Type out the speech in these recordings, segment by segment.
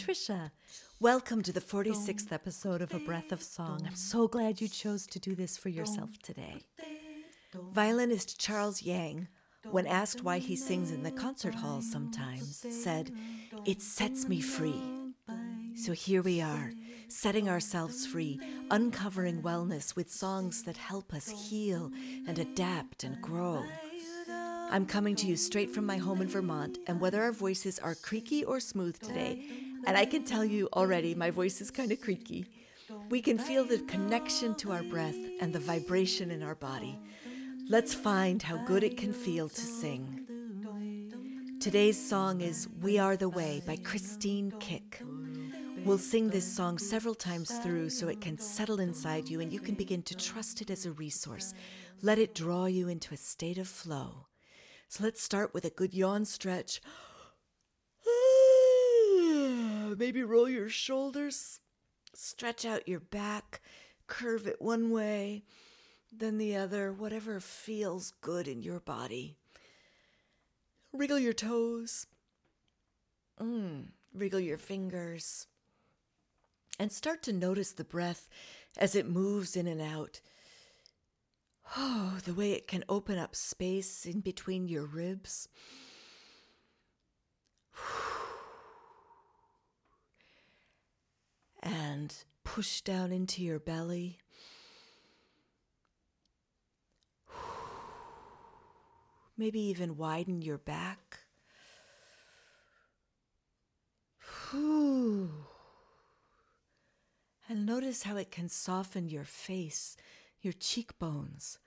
Trisha. Welcome to the 46th episode of A Breath of Song. I'm so glad you chose to do this for yourself today. Violinist Charles Yang, when asked why he sings in the concert hall sometimes, said, It sets me free. So here we are, setting ourselves free, uncovering wellness with songs that help us heal and adapt and grow. I'm coming to you straight from my home in Vermont, and whether our voices are creaky or smooth today, and I can tell you already my voice is kind of creaky, we can feel the connection to our breath and the vibration in our body. Let's find how good it can feel to sing. Today's song is We Are the Way by Christine Kick. We'll sing this song several times through so it can settle inside you and you can begin to trust it as a resource. Let it draw you into a state of flow. So let's start with a good yawn stretch. Maybe roll your shoulders, stretch out your back, curve it one way, then the other, whatever feels good in your body. Wriggle your toes, mm, wriggle your fingers, and start to notice the breath as it moves in and out. Oh, the way it can open up space in between your ribs. And push down into your belly. Maybe even widen your back. And notice how it can soften your face your cheekbones,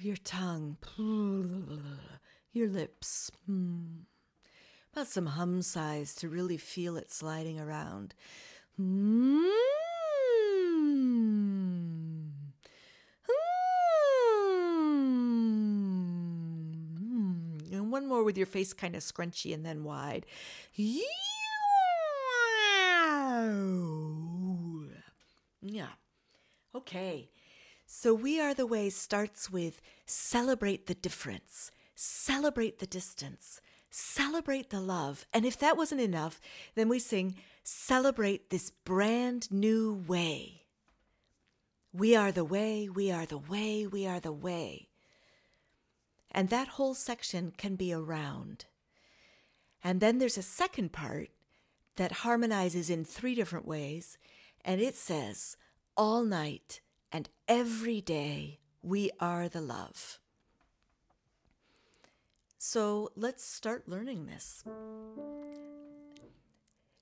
your tongue, your lips. Hmm. About some hum size to really feel it sliding around. Hmm. And one more with your face kind of scrunchy and then wide. Yeah. Okay. So We Are the Way starts with celebrate the difference, celebrate the distance, celebrate the love. And if that wasn't enough, then we sing celebrate this brand new way. We are the way, we are the way, we are the way. And that whole section can be around. And then there's a second part that harmonizes in three different ways, and it says, all night and every day we are the love. So let's start learning this.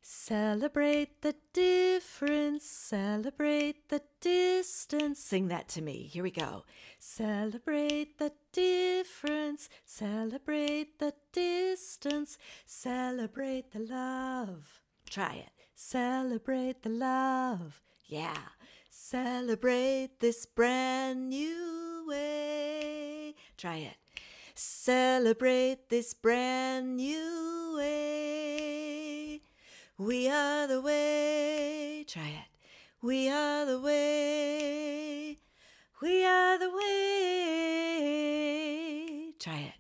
Celebrate the difference, celebrate the distance. Sing that to me. Here we go. Celebrate the difference, celebrate the distance, celebrate the love. Try it. Celebrate the love. Yeah. Celebrate this brand new way. Try it. Celebrate this brand new way. We are the way. Try it. We are the way. We are the way. Try it.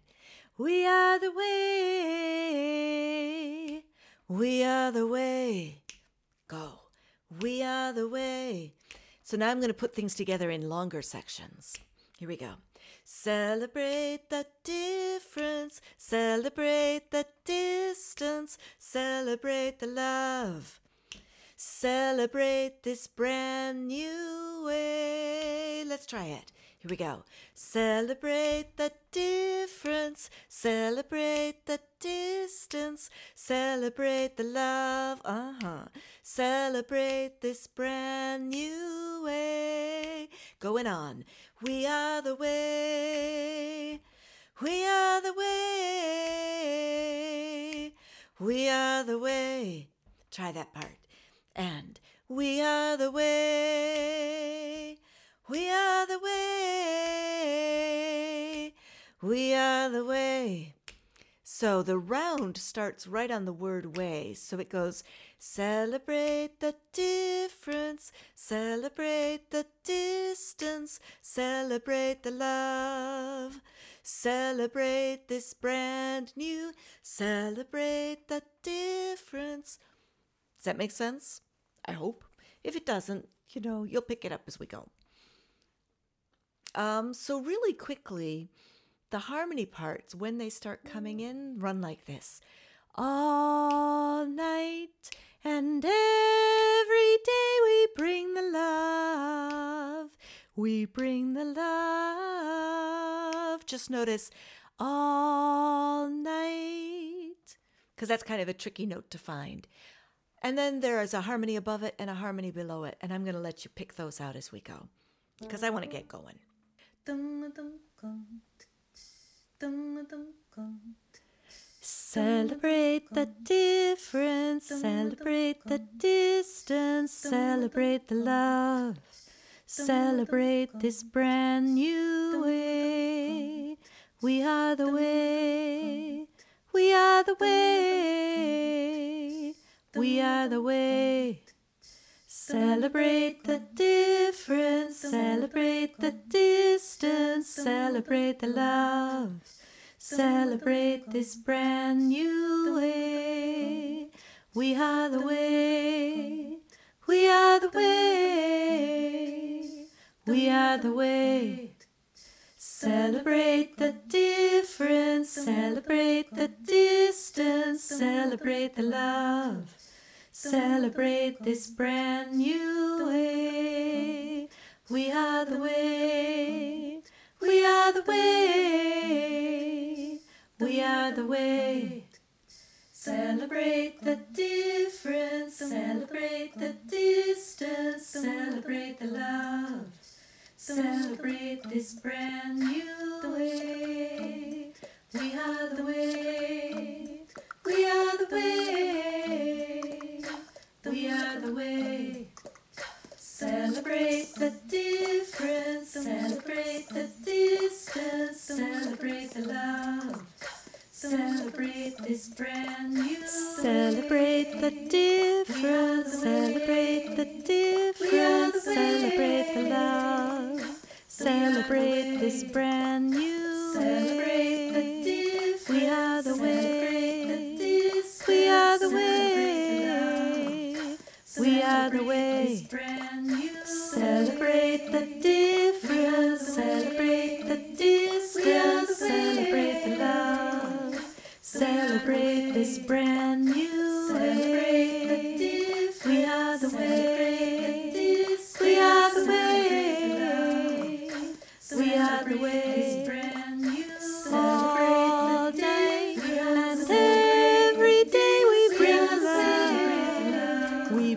We are the way. We are the way. Go. We are the way. So now I'm going to put things together in longer sections. Here we go. Celebrate the difference, celebrate the distance, celebrate the love. Celebrate this brand new way. Let's try it. Here we go. Celebrate the difference, celebrate the distance, celebrate the love. Uh huh. Celebrate this brand new way. Going on. We are the way. We are the way. We are the way. Try that part. And we are the way. We are the way. We are the way. So the round starts right on the word way. So it goes celebrate the difference, celebrate the distance, celebrate the love. Celebrate this brand new, celebrate the difference. Does that make sense? I hope. If it doesn't, you know, you'll pick it up as we go. Um, so, really quickly, the harmony parts, when they start coming in, run like this All night and every day we bring the love, we bring the love. Just notice all night, because that's kind of a tricky note to find. And then there is a harmony above it and a harmony below it. And I'm going to let you pick those out as we go because I want to get going. Celebrate the difference, celebrate the distance, celebrate the love, celebrate this brand new way. We are the way, we are the way, we are the way. Celebrate the difference, celebrate the distance, celebrate the love, celebrate this brand new way. We are the way, we are the way, we are the way. Celebrate the difference, celebrate the distance, celebrate the love. Celebrate this brand new way. We are the way. We are the way. We are the way. Celebrate the difference. The difference.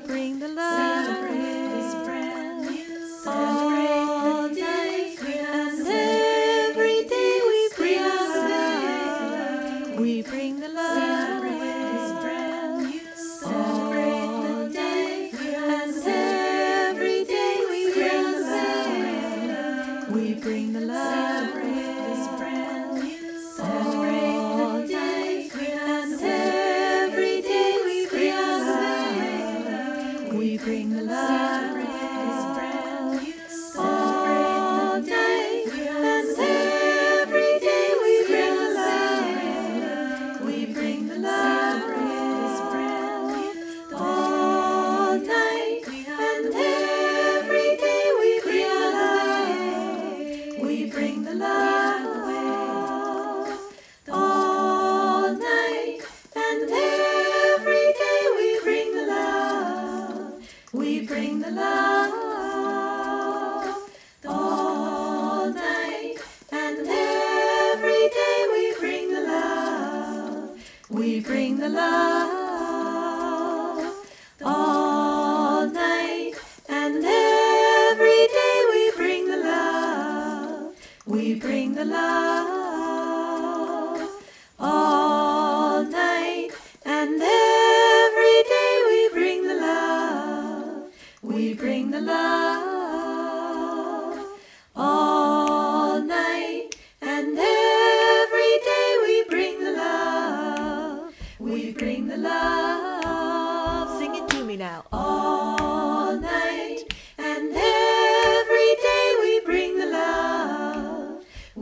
Bring the love. Bring the love. All night and every day we bring the love. We bring the love.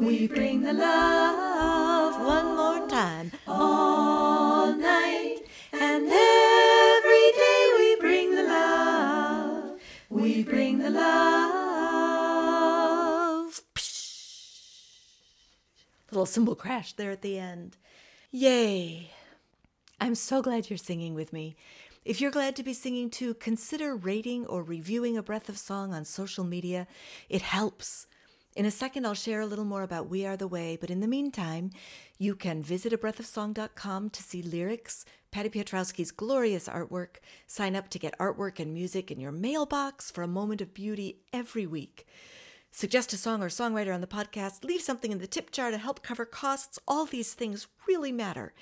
We bring the love one more time all night and every day we bring the love. We bring the love. Little cymbal crash there at the end. Yay. I'm so glad you're singing with me. If you're glad to be singing too, consider rating or reviewing a breath of song on social media. It helps. In a second, I'll share a little more about We Are the Way, but in the meantime, you can visit abreathofsong.com to see lyrics, Patty Piotrowski's glorious artwork, sign up to get artwork and music in your mailbox for a moment of beauty every week. Suggest a song or songwriter on the podcast, leave something in the tip jar to help cover costs. All these things really matter.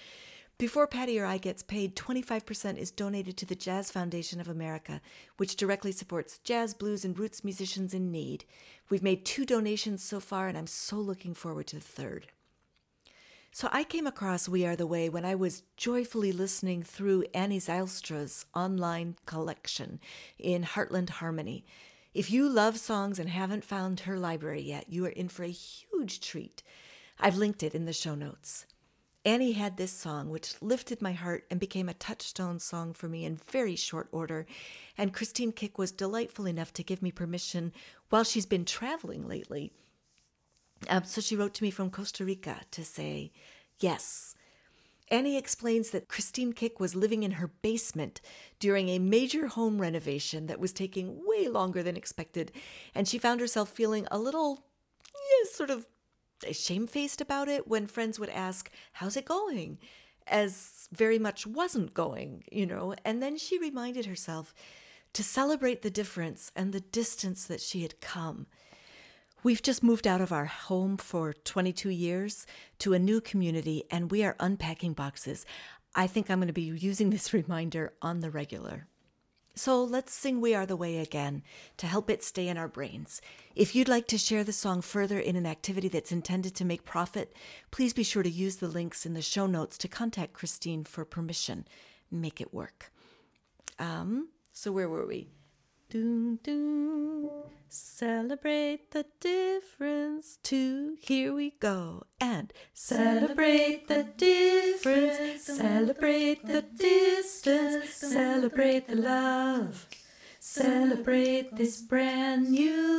Before Patty or I gets paid, 25% is donated to the Jazz Foundation of America, which directly supports jazz, blues, and roots musicians in need. We've made two donations so far, and I'm so looking forward to the third. So I came across We Are the Way when I was joyfully listening through Annie Zylstra's online collection in Heartland Harmony. If you love songs and haven't found her library yet, you are in for a huge treat. I've linked it in the show notes. Annie had this song, which lifted my heart and became a touchstone song for me in very short order. And Christine Kick was delightful enough to give me permission while she's been traveling lately. Um, so she wrote to me from Costa Rica to say, yes. Annie explains that Christine Kick was living in her basement during a major home renovation that was taking way longer than expected, and she found herself feeling a little, yeah, sort of shamefaced about it when friends would ask, How's it going? As very much wasn't going, you know. And then she reminded herself to celebrate the difference and the distance that she had come. We've just moved out of our home for 22 years to a new community, and we are unpacking boxes. I think I'm going to be using this reminder on the regular. So let's sing We Are the Way again to help it stay in our brains. If you'd like to share the song further in an activity that's intended to make profit, please be sure to use the links in the show notes to contact Christine for permission. Make it work. Um, so where were we? Doom, doom. Celebrate the difference too. Here we go. And celebrate the difference. Celebrate the distance. Celebrate the love. Celebrate this brand new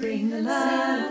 bring the love.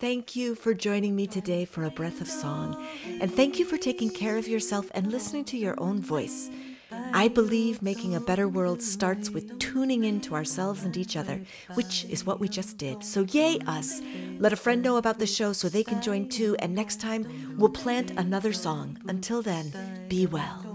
Thank you for joining me today for a breath of song. And thank you for taking care of yourself and listening to your own voice. I believe making a better world starts with tuning in to ourselves and each other, which is what we just did. So, yay, us! Let a friend know about the show so they can join too. And next time, we'll plant another song. Until then, be well.